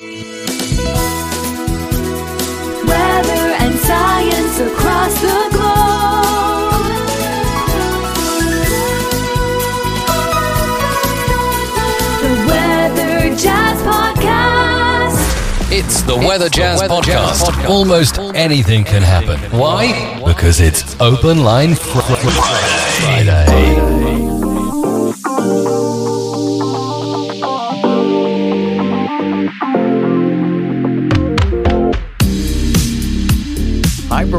Weather and science across the globe. The Weather Jazz Podcast. It's the Weather Jazz Podcast. Almost anything can happen. Why? Because it's Open Line Fr- Friday.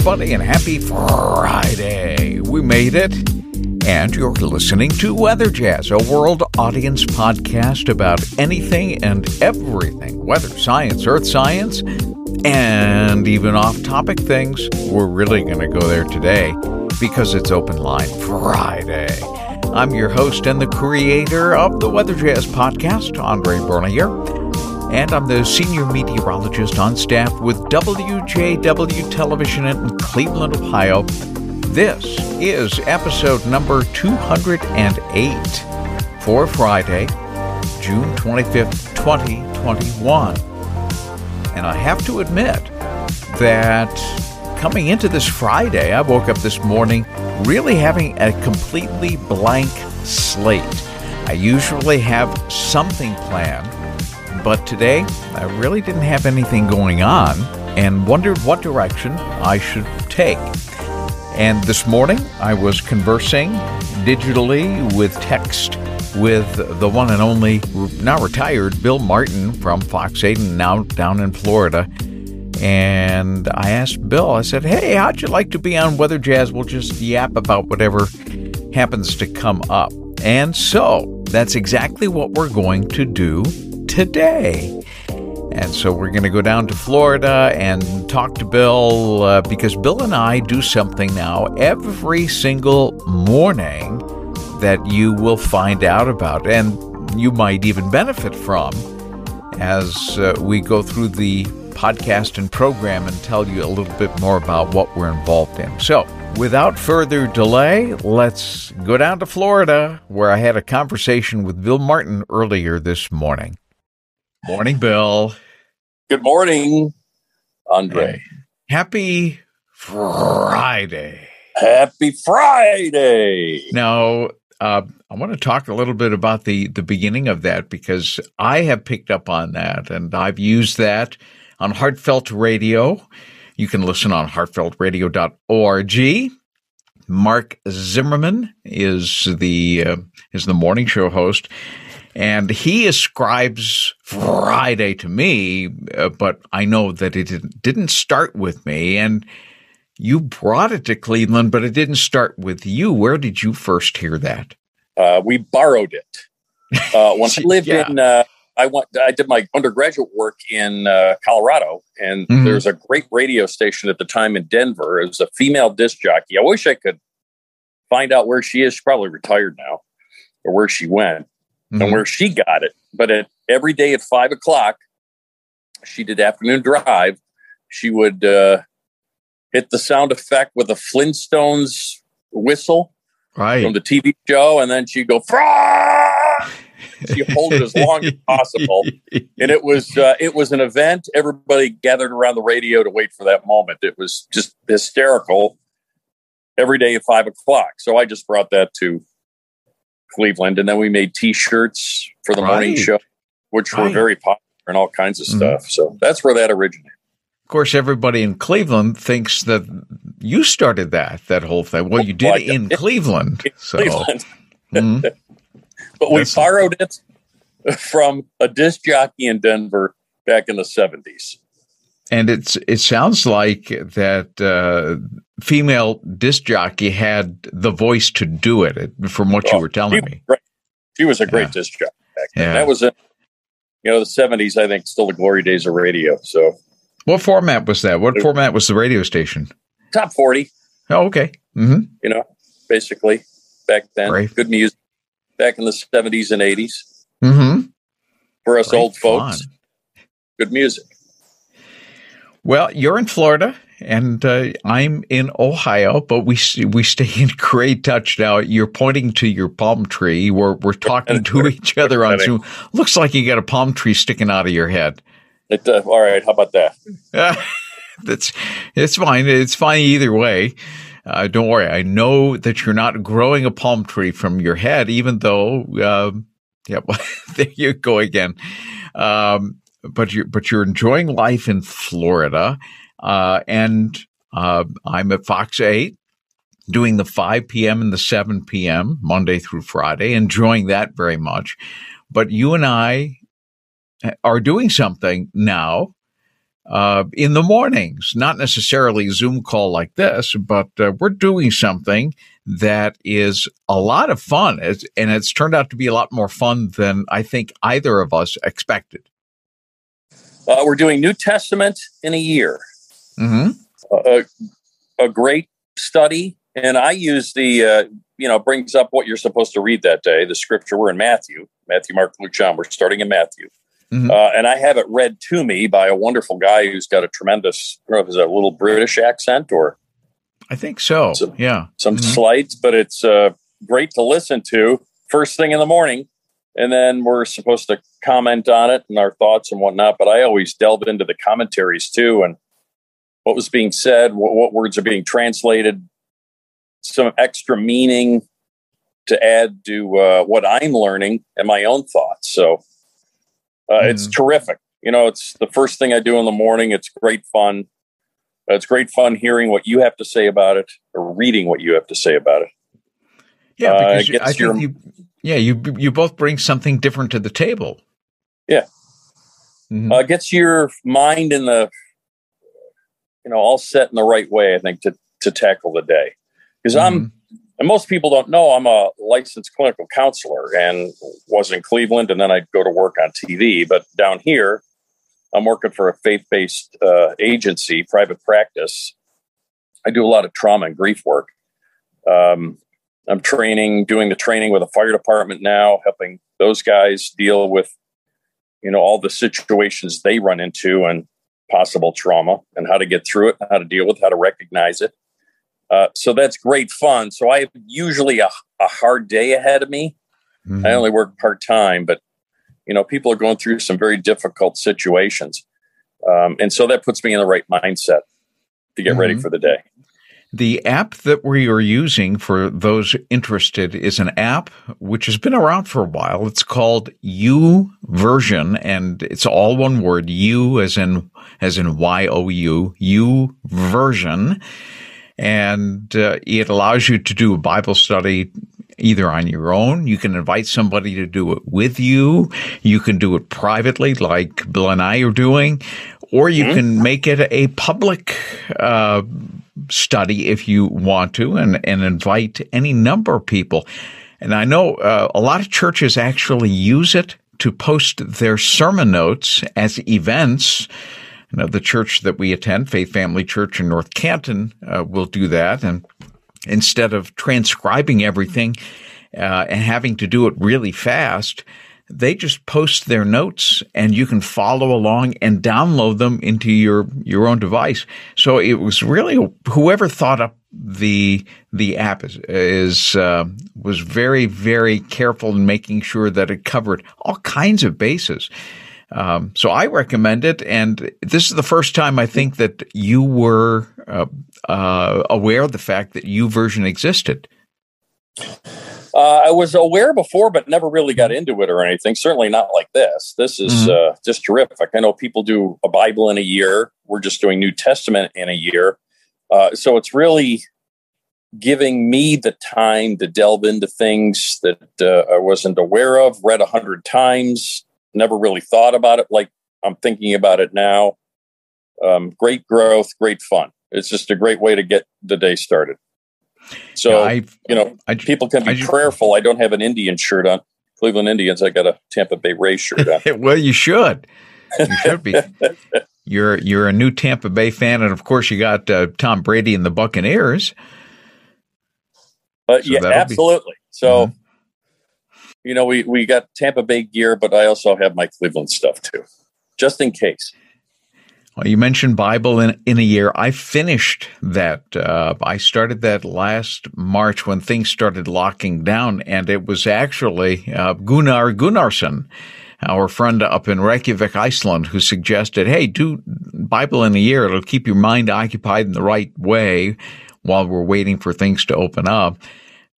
Everybody, and happy Friday. We made it. And you're listening to Weather Jazz, a world audience podcast about anything and everything weather, science, earth science, and even off topic things. We're really going to go there today because it's Open Line Friday. I'm your host and the creator of the Weather Jazz podcast, Andre Bernier and I'm the senior meteorologist on staff with WJW Television in Cleveland, Ohio. This is episode number 208 for Friday, June 25th, 2021. And I have to admit that coming into this Friday, I woke up this morning really having a completely blank slate. I usually have something planned but today I really didn't have anything going on and wondered what direction I should take. And this morning I was conversing digitally with text with the one and only, now retired, Bill Martin from Fox 8 and now down in Florida. And I asked Bill, I said, Hey, how'd you like to be on Weather Jazz? We'll just yap about whatever happens to come up. And so that's exactly what we're going to do today. And so we're going to go down to Florida and talk to Bill uh, because Bill and I do something now every single morning that you will find out about and you might even benefit from as uh, we go through the podcast and program and tell you a little bit more about what we're involved in. So, without further delay, let's go down to Florida where I had a conversation with Bill Martin earlier this morning. Morning, Bill. Good morning, Andre. Happy Friday. Happy Friday. Now, uh, I want to talk a little bit about the, the beginning of that because I have picked up on that and I've used that on Heartfelt Radio. You can listen on heartfeltradio.org. Mark Zimmerman is the uh, is the morning show host, and he ascribes Friday to me, uh, but I know that it didn't start with me. And you brought it to Cleveland, but it didn't start with you. Where did you first hear that? Uh, we borrowed it uh, when I lived Yeah. in. Uh, I went. I did my undergraduate work in uh, Colorado, and Mhm. there's a great radio station at the time in Denver. It was a female disc jockey. I wish I could find out where she is. She's probably retired now, or where she went. Mhm. and where she got it. But at, every day at five o'clock, she did afternoon drive. She would uh, hit the sound effect with a Flintstones whistle right. from the TV show, and then she'd go! She hold it as long as possible, and it was uh, it was an event. Everybody gathered around the radio to wait for that moment. It was just hysterical. Every day at five o'clock. So I just brought that to Cleveland, and then we made T-shirts for the morning show, which were very popular and all kinds of Mhm. stuff. So that's where that originated. Of course, everybody in Cleveland thinks that you started that that whole thing. Well, you did Well, in did. Cleveland, so Cleveland, mhm. but we That's- borrowed it from a disc jockey in Denver back in the seventies. and it's it sounds like that uh, female disc jockey had the voice to do it. From what you were telling was me, great. She was a great Yeah. disc jockey back then. Yeah. That was in you know the seventies. I think still the glory days of radio. So what format was that? What It- format was the radio station? top forty. Oh, okay. hmm you know, basically back then. Great. Good music back in the 70s and 80s hmm for us Great old folks. fun. Good music. Well, you're in Florida, and uh, I'm in Ohio, but we we stay in great touch now. You're pointing to your palm tree. We're we're talking to each other on Zoom. Looks like you got a palm tree sticking out of your head. It, uh, all right. How about that? That's it's fine. It's fine either way. Uh, don't worry. I know that you're not growing a palm tree from your head, even though, um, yeah, there you go again. Um, but you're, but you're enjoying life in Florida. Uh, and, uh, I'm at Fox 8 doing the 5 p.m. and the 7 p.m. Monday through Friday, enjoying that very much. But you and I are doing something now uh, in the mornings, not necessarily a Zoom call like this, but uh, we're doing something that is a lot of fun. It's, and it's turned out to be a lot more fun than I think either of us expected. Uh, we're doing New Testament in a year. Mm-hmm. a, a great study. And I use the, uh, you know, brings up what you're supposed to read that day. The scripture, we're in Matthew, Matthew, Mark, Luke, John. We're starting in Matthew. Mhm. Uh, and I have it read to me by a wonderful guy who's got a tremendous, I don't know if it's a little British accent or I think so. So- yeah. some Mhm. slights, but it's uh, great to listen to first thing in the morning. And then we're supposed to comment on it and our thoughts and whatnot. But I always delve into the commentaries too and what was being said, what, what words are being translated, some extra meaning to add to uh, what I'm learning and my own thoughts. So uh, it's terrific. You know, it's the first thing I do in the morning. It's great fun. Uh, It's great fun hearing what you have to say about it or reading what you have to say about it. Yeah. Uh, Because you- gets I think you, yeah, you, you both bring something different to the table. Yeah. Mhm. uh, gets your mind in the you know all set in the right way i think to to tackle the day. Because i'm Mhm. and most people don't know i'm a licensed clinical counselor and was in cleveland and then i'd go to work on tv but down here i'm working for a faith-based uh, agency private practice. I do a lot of trauma and grief work. Um, i'm training doing the training with a fire department now helping those guys deal with you know all the situations they run into and possible trauma and how to get through it how to deal with it, how to recognize it. Uh, so that's great fun. So i have usually a, a hard day ahead of me. Mhm. i only work part-time but you know people are going through some very difficult situations. Um, and so that puts me in the right mindset to get ready Mhm. for the day The app that we are using for those interested is an app which has been around for a while. It's called U version and it's all one word, U as in, as in Y-O-U, U version. And uh, it allows you to do a Bible study either on your own. You can invite somebody to do it with you. You can do it privately like Bill and I are doing, or you can make it a public, uh, study if you want to and, and invite any number of people. And I know uh, a lot of churches actually use it to post their sermon notes as events. You know, the church that we attend, Faith Family Church in North Canton, uh, will do that. And instead of transcribing everything uh, and having to do it really fast, they just post their notes and you can follow along and download them into your your own device. So it was really whoever thought up the the app is, is uh, was very very careful in making sure that it covered all kinds of bases. Um, so I recommend it, and this is the first time I think that you were uh, uh, aware of the fact that YouVersion existed. Uh, I was aware before, but never really got into it or anything. Certainly not like this. This is Mhm. uh, just terrific. I know people do a Bible in a year. We're just doing New Testament in a year. Uh, so it's really giving me the time to delve into things that uh, I wasn't aware of, read a hundred times, never really thought about it like I'm thinking about it now. Um, great growth, great fun. It's just a great way to get the day started. So, I, you know, I, people can be I prayerful. I don't have an Indian shirt on. Cleveland Indians. I got a Tampa Bay Rays shirt on. well, you should. You should be. You're you're a new Tampa Bay fan, and of course, you got uh, Tom Brady and the Buccaneers. But So yeah, that'll be- absolutely. So, Mhm. you know, we we got Tampa Bay gear, but I also have my Cleveland stuff too, just in case. Well, you mentioned Bible in, in a year. I finished that. Uh, I started that last March when things started locking down, and it was actually uh, Gunnar Gunnarsson our friend up in Reykjavik, Iceland, who suggested, hey, do Bible in a year. It'll keep your mind occupied in the right way while we're waiting for things to open up.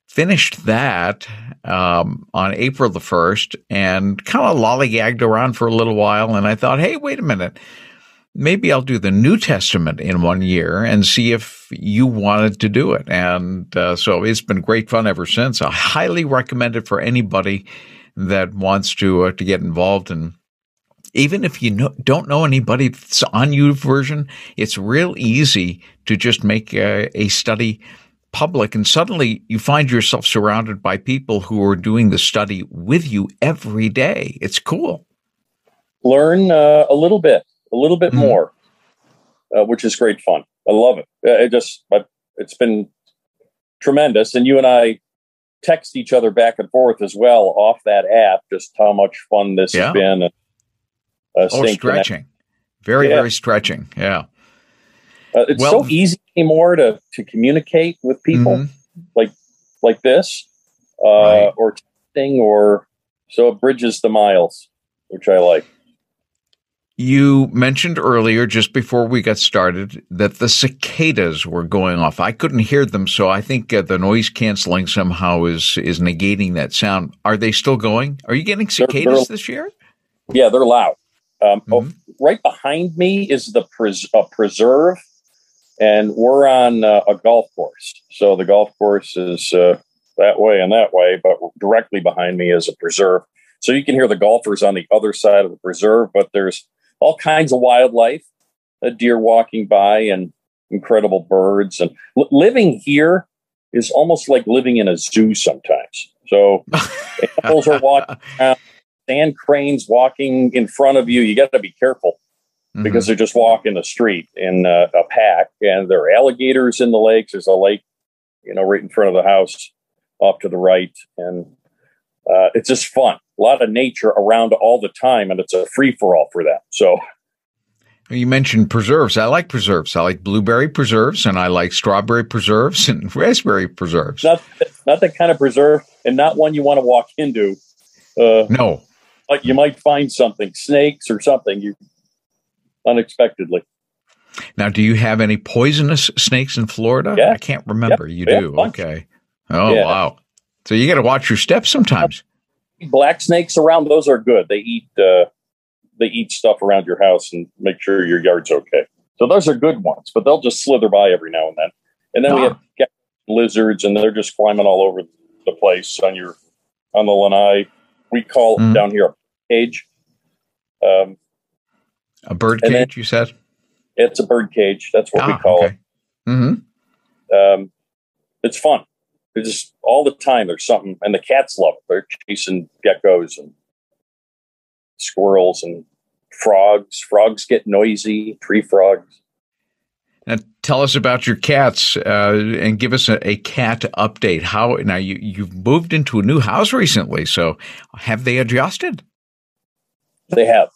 Finished that um, on April the 1st and kind of lollygagged around for a little while. And I thought, hey, wait a minute. Maybe I'll do the New Testament in one year and see if you wanted to do it. And uh, so it's been great fun ever since. I highly recommend it for anybody that wants to uh, to get involved and even if you know, don't know anybody that's on YouVersion, it's real easy to just make a, a, study public and suddenly you find yourself surrounded by people who are doing the study with you every day. It's cool. Learn uh, a little bit, a little bit mm-hmm. more, uh, which is great fun. I love it. It just, it's been tremendous. And you and I text each other back and forth as well off that app. Just how much fun this yeah. has been. And, uh, oh, stretching, connected. very yeah. very stretching. Yeah, uh, it's well, so easy anymore to to communicate with people mm-hmm. like like this, uh, right. or texting, or so it bridges the miles, which I like. You mentioned earlier, just before we got started, that the cicadas were going off. I couldn't hear them, so I think uh, the noise canceling somehow is is negating that sound. Are they still going? Are you getting cicadas they're, they're, this year? Yeah, they're loud. Um, oh, mm-hmm. oh, right behind me is the pres- preserve, and we're on uh, a golf course. So the golf course is uh, that way and that way, but directly behind me is a preserve. So you can hear the golfers on the other side of the preserve, but there's all kinds of wildlife, a deer walking by, and incredible birds. And l- living here is almost like living in a zoo sometimes. So animals are walking around, sand cranes walking in front of you. You got to be careful mm-hmm. because they're just walking the street in uh, a pack. And there are alligators in the lakes. There's a lake, you know, right in front of the house off to the right. And uh, it's just fun. A lot of nature around all the time, and it's a free for all for them. So, you mentioned preserves. I like preserves. I like blueberry preserves, and I like strawberry preserves and raspberry preserves. Not, not the kind of preserve, and not one you want to walk into. Uh, no, like you might find something, snakes or something, you unexpectedly. Now, do you have any poisonous snakes in Florida? Yeah. I can't remember. Yep. You do. Okay. Oh yeah. wow. So you got to watch your steps sometimes. Black snakes around; those are good. They eat. Uh, they eat stuff around your house and make sure your yard's okay. So those are good ones, but they'll just slither by every now and then. And then ah. we have lizards, and they're just climbing all over the place on your on the lanai. We call mm. down here a cage. Um, a bird cage, then, you said? It's a bird cage. That's what ah, we call okay. it. Mm-hmm. Um, it's fun. Just all the time there's something, and the cats love it. They're chasing geckos and squirrels and frogs. Frogs get noisy, tree frogs. Now, tell us about your cats uh, and give us a, a, cat update. How now you you've moved into a new house recently, so have they adjusted? They have.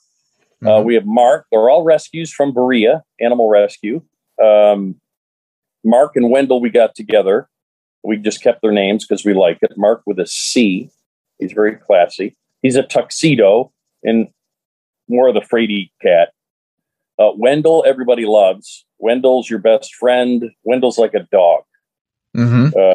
Uh, mm-hmm. Uh, we have Marc. They're all rescues from Berea Animal Rescue. Um, Marc and Wendell, we got together. We just kept their names because we like it. Marc with a C. He's very classy. He's a tuxedo and more of the Frady cat. Uh, Wendell, everybody loves. Wendell's your best friend. Wendell's like a dog. Mm-hmm. Uh,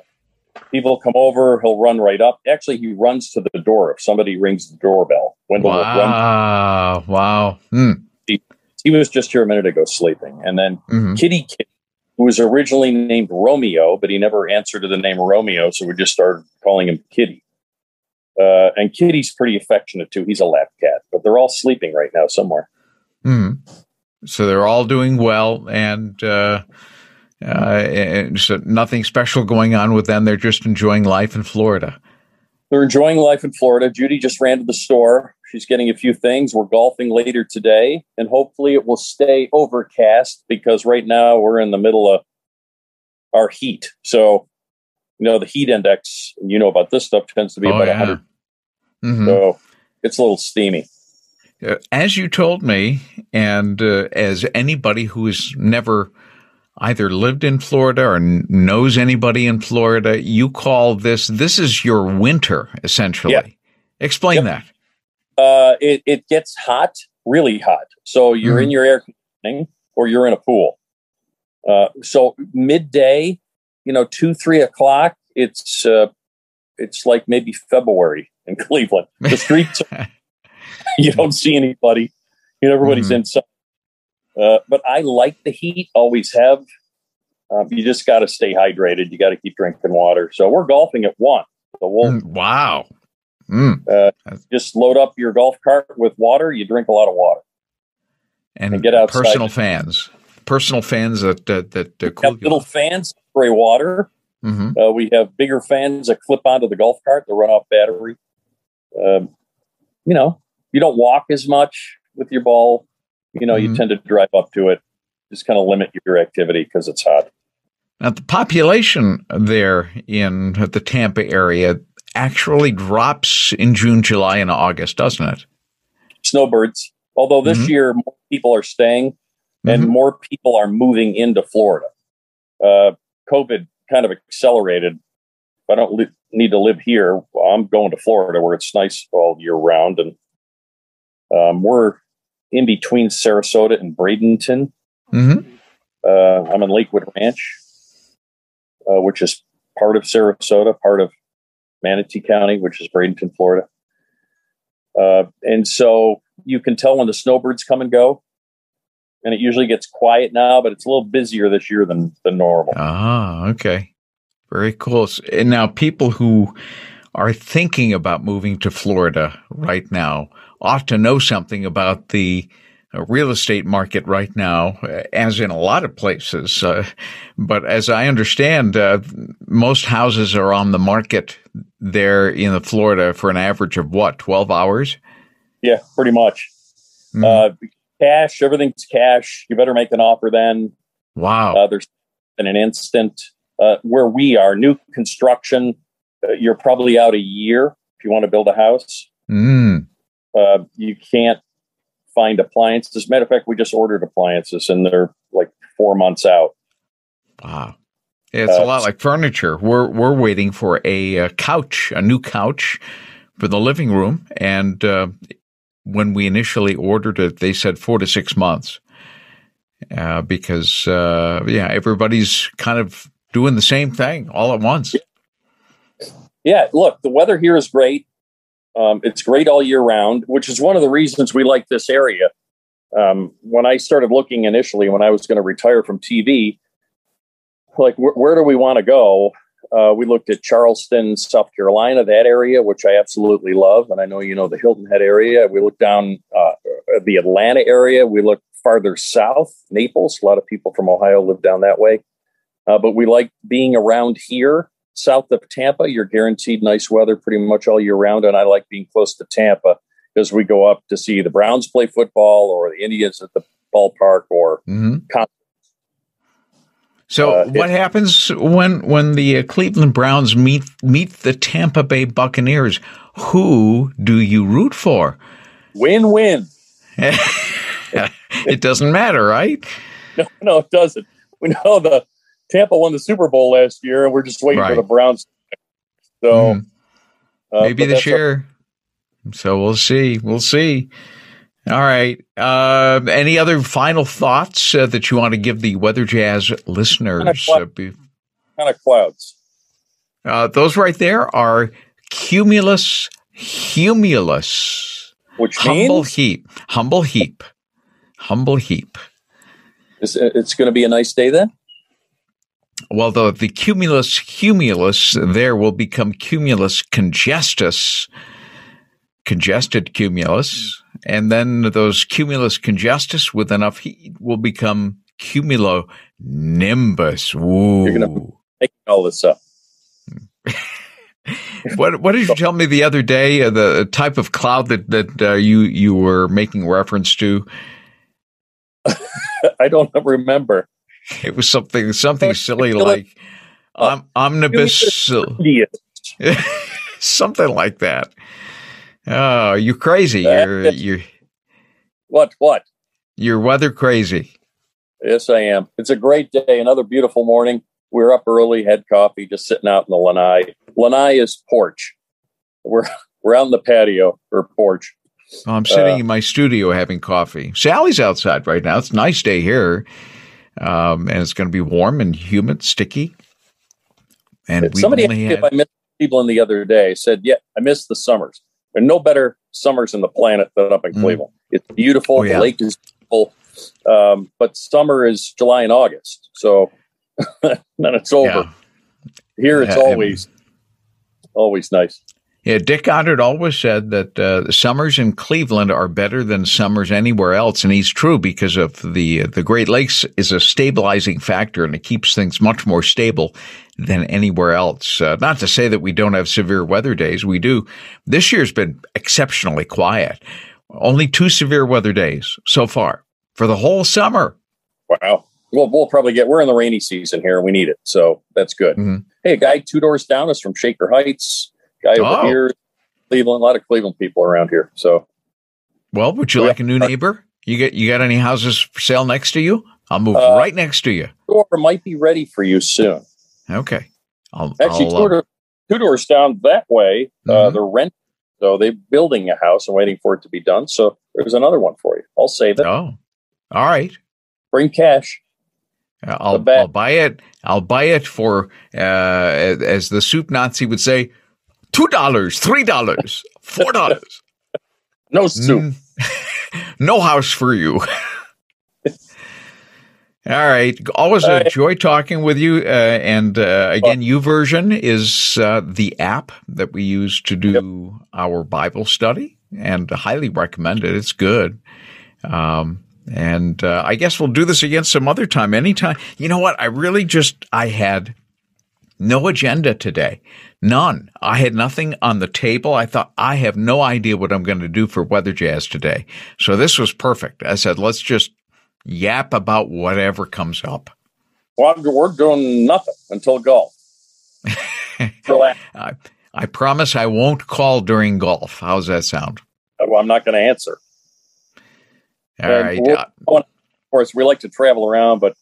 people come over, he'll run right up. Actually, he runs to the door if somebody rings the doorbell. Wendell wow, wow. Hmm. He, he, was just here a minute ago sleeping, and then mm-hmm. Kitty Kitty, who was originally named Romeo, but he never answered to the name Romeo, so we just started calling him Kitty. Uh, and Kitty's pretty affectionate too. He's a lap cat, but they're all sleeping right now somewhere. Hmm. So they're all doing well, and. Uh, uh, and so nothing special going on with them. They're just enjoying life in Florida. They're enjoying life in Florida. Judy just ran to the store. She's getting a few things. We're golfing later today, and hopefully it will stay overcast because right now we're in the middle of our heat. So, you know, the heat index, you know about this stuff, tends to be oh, about yeah. 100. Mm-hmm. So it's a little steamy. Uh, as you told me, and uh, as anybody who has never either lived in Florida or knows anybody in Florida, you call this, this is your winter, essentially. Explain yep. that. Uh, it, it gets hot, really hot. So you're in your air conditioning or you're in a pool. Uh, so midday, you know, two, three o'clock, it's, uh, it's like maybe February in Cleveland. The streets, are, you don't see anybody. You know, everybody's Mhm. inside. Uh, but I like the heat, always have. Um, you just got to stay hydrated. You got to keep drinking water. So we're golfing at one. So we'll Mm, wow. Mm. just load up your golf cart with water. You drink a lot of water. And, And get out. personal fans, personal fans that that that uh, cool little fans spray water. hmm Uh, we have bigger fans that clip onto the golf cart that run off battery. Um, you know, you don't walk as much with your ball. You know, Mhm. you tend to drive up to it. Just kind of limit your activity because it's hot. Now the population there in the Tampa area actually drops in June, July, and August, doesn't it? Snowbirds. Although this Mhm. year more people are staying and Mhm. more people are moving into Florida. Uh, COVID kind of accelerated. If I don't li- need to live here, I'm going to Florida where it's nice all year round. And um, we're in between Sarasota and Bradenton. Mhm. Uh, I'm in Lakewood Ranch, uh, which is part of Sarasota, part of Manatee County, which is Bradenton, Florida. Uh, and so you can tell when the snowbirds come and go. And it usually gets quiet now, but it's a little busier this year than, than normal. Ah, okay. Very cool. And now people who are thinking about moving to Florida right now ought to know something about the real estate market right now, as in a lot of places. Uh, but as I understand, uh, most houses are on the market there in the Florida for an average of what, 12 hours? Yeah, pretty much. Uh, cash, everything's cash. You better make an offer then. wow. Uh, there's in an instant. Uh, where we are, new construction, uh, you're probably out a year if you want to build a house. Mm. Uh, you can't find appliances. As a matter of fact, we just ordered appliances and they're like four months out. Wow. It's a Uh, lot like furniture. We're we're waiting for a, uh couch, a new couch for the living room, and uh, when we initially ordered it, they said four to six months, uh, because uh, yeah, everybody's kind of doing the same thing all at once. Yeah, look, the weather here is great. Um, it's great all year round, which is one of the reasons we like this area. Um, when I started looking initially, when I was going to retire from TV, like wh- where do we want to go? Uh, we looked at Charleston, South Carolina, that area, which I absolutely love, and I know you know the Hilton Head area. We looked down uh, the Atlanta area. We looked farther south, Naples. A lot of people from Ohio live down that way, uh, but we like being around here south of Tampa, you're guaranteed nice weather pretty much all year round. And I like being close to Tampa because we go up to see the Browns play football or the Indians at the ballpark or hmm Con- So, Uh, what happens when when the uh, Cleveland Browns meet meet the Tampa Bay Buccaneers? Who do you root for? win win. it doesn't matter, right? No, no, it doesn't. We know the Tampa won the Super Bowl last year and we're just waiting Right. for the Browns. So Mm. uh, Maybe this that's a- year. So we'll see. We'll see. All right. Uh, any other final thoughts uh, that you want to give the Weather Jazz listeners? Kind Uh, be- kind of clouds. uh, those right there are cumulus humilis. Which Humble means heap. Humble heap. Humble heap. it's, it's going to be a nice day then. Well, the, the cumulus humilis there will become cumulus congestus, congested cumulus, and then those cumulus congestus with enough heat will become cumulonimbus. Ooh. You're gonna- Making all this up. what what did you tell me the other day? Uh, the type of cloud that that uh, you you were making reference to. I don't remember. It was something something silly like um, omnibus. Something like that. Oh, you crazy. You're you're What? What? you're weather crazy. Yes, I am. It's a great day. Another beautiful morning. We are up early, had coffee, just sitting out in the lanai. Lanai is porch. We're we're out in the patio or porch. Well, I'm sitting uh, in my studio having coffee. Sally's outside right now. It's a nice day here, um, and it's going to be warm and humid, sticky. And somebody asked had... if I missed Cleveland the other day. Said, "Yeah, I miss the summers. There are no better summers in the planet than up in mm. Cleveland. It's beautiful. Oh, yeah. The lake is beautiful, um, but summer is July and August. So then it's over. Yeah. Here, it's always always nice. Yeah, Dick Goddard always said that uh, summers in Cleveland are better than summers anywhere else, and he's true because of the the Great Lakes is a stabilizing factor, and it keeps things much more stable than anywhere else. Uh, not to say that we don't have severe weather days, we do. This year's been exceptionally quiet. Only two severe weather days so far for the whole summer. Wow. Well, we'll probably get. We're in the rainy season here. And we need it, so that's good. Mm-hmm. Hey, a guy two doors down is from Shaker Heights guy over oh. here, Cleveland. A lot of Cleveland people around here. So, well, would you like a new neighbor? You get you got any houses for sale next to you? I'll move uh, right next to you. Door might be ready for you soon. Okay. I'll, Actually, I'll, two, uh, door, two, doors down that way, uh, mm-hmm. uh, they're rent. So they're building a house and waiting for it to be done. So there's another one for you. I'll save it. Oh, all right. Bring cash. I'll, I'll buy it. I'll buy it for, uh, as the soup Nazi would say, two dollars, three dollars, four dollars. no soup. no house for you. All right. Always a joy talking with you. Uh, and uh, again, YouVersion is uh, the app that we use to do yep. our Bible study, and highly recommend it. It's good. Um, and uh, I guess we'll do this again some other time. Anytime. You know what? I really just I had no agenda today. None. I had nothing on the table. I thought, I have no idea what I'm going to do for Weather Jazz today. So this was perfect. I said, let's just yap about whatever comes up. Well, we're doing nothing until golf. I, I promise I won't call during golf. How's that sound? Well, I'm not going to answer. All right. Uh, of course, we like to travel around, but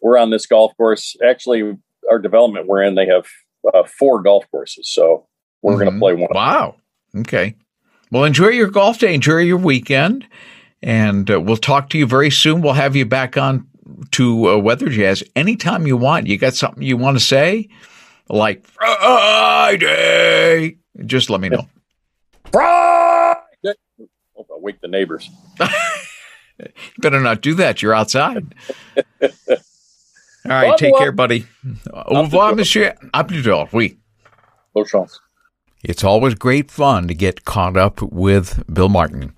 we're on this golf course. Actually, our development we're in, they have uh, four golf courses. So we're mm-hmm. going to play one. Wow. Okay. Well, enjoy your golf day. Enjoy your weekend. And uh, we'll talk to you very soon. We'll have you back on to uh, Weather Jazz anytime you want. You got something you want to say? Like Friday. Just let me know. Friday. I'll wake the neighbors. you better not do that. You're outside. All right, take care, buddy. Au revoir, monsieur. À plus tard. Oui. Bonne chance. It's always great fun to get caught up with Bill Martin.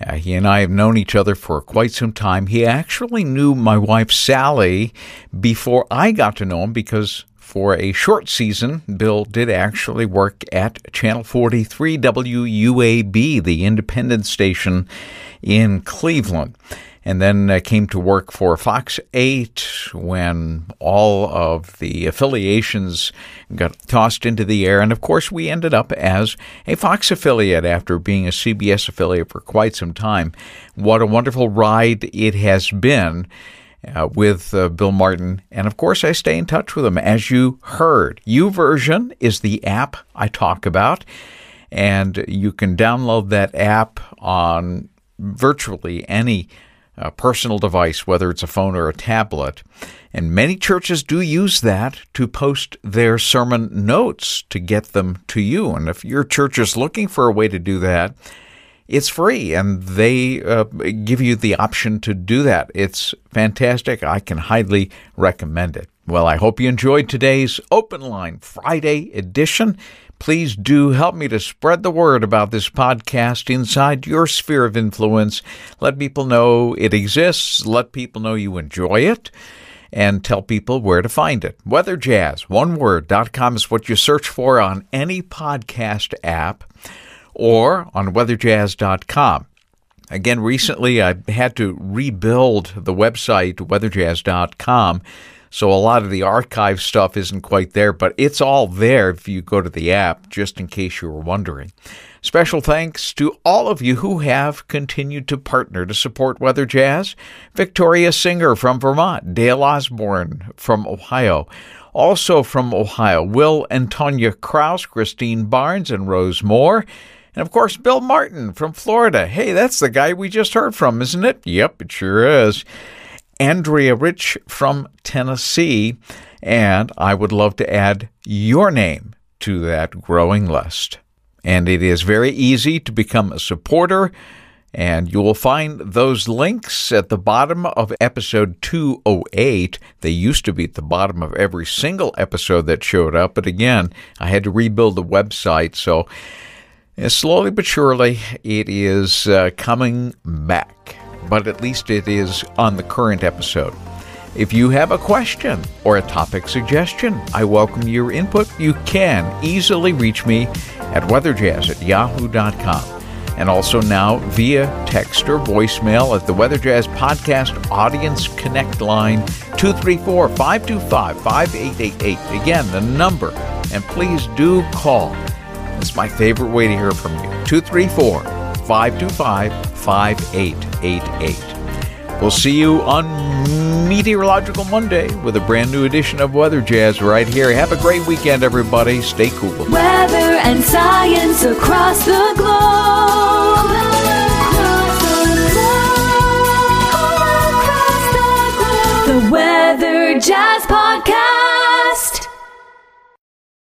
Uh, he and I have known each other for quite some time. He actually knew my wife Sally before I got to know him because for a short season, Bill did actually work at Channel 43 WUAB, the independent station in Cleveland and then uh, came to work for Fox 8 when all of the affiliations got tossed into the air. And of course, we ended up as a Fox affiliate after being a CBS affiliate for quite some time. What a wonderful ride it has been. Uh, with uh, Bill Martin. And of course, I stay in touch with him. As you heard, YouVersion is the app I talk about. And you can download that app on virtually any a personal device, whether it's a phone or a tablet. And many churches do use that to post their sermon notes to get them to you. And if your church is looking for a way to do that, it's free and they uh, give you the option to do that. It's fantastic. I can highly recommend it. Well, I hope you enjoyed today's Open Line Friday edition. Please do help me to spread the word about this podcast inside your sphere of influence. Let people know it exists. Let people know you enjoy it and tell people where to find it. Weather Jazz, one word.com is what you search for on any podcast app or on weatherjazz.com. Again, recently I had to rebuild the website weatherjazz.com so a lot of the archive stuff isn't quite there, but it's all there if you go to the app, just in case you were wondering. Special thanks to all of you who have continued to partner to support Weather Jazz. Victoria Singer from Vermont, Dale Osborne from Ohio. Also from Ohio, Will and Tonya Kraus, Christine Barnes, and Rose Moore. And of course, Bill Martin from Florida. Hey, that's the guy we just heard from, isn't it? Yep, it sure is. Andrea Rich from Tennessee. And I would love to add your name to that growing list. And it is very easy to become a supporter. And you will find those links at the bottom of episode 208. They used to be at the bottom of every single episode that showed up. But again, I had to rebuild the website. So uh, slowly but surely, it is uh, coming back. But at least it is on the current episode. If you have a question or a topic suggestion, I welcome your input. You can easily reach me at weatherjazz at yahoo.com and also now via text or voicemail at the Weather Jazz Podcast Audience Connect line 234 525 5888. Again, the number, and please do call. It's my favorite way to hear from you 234 525 5888. We'll see you on Meteorological Monday with a brand new edition of Weather Jazz right here. Have a great weekend, everybody. Stay cool. Weather and science across the globe. The Weather Jazz Podcast.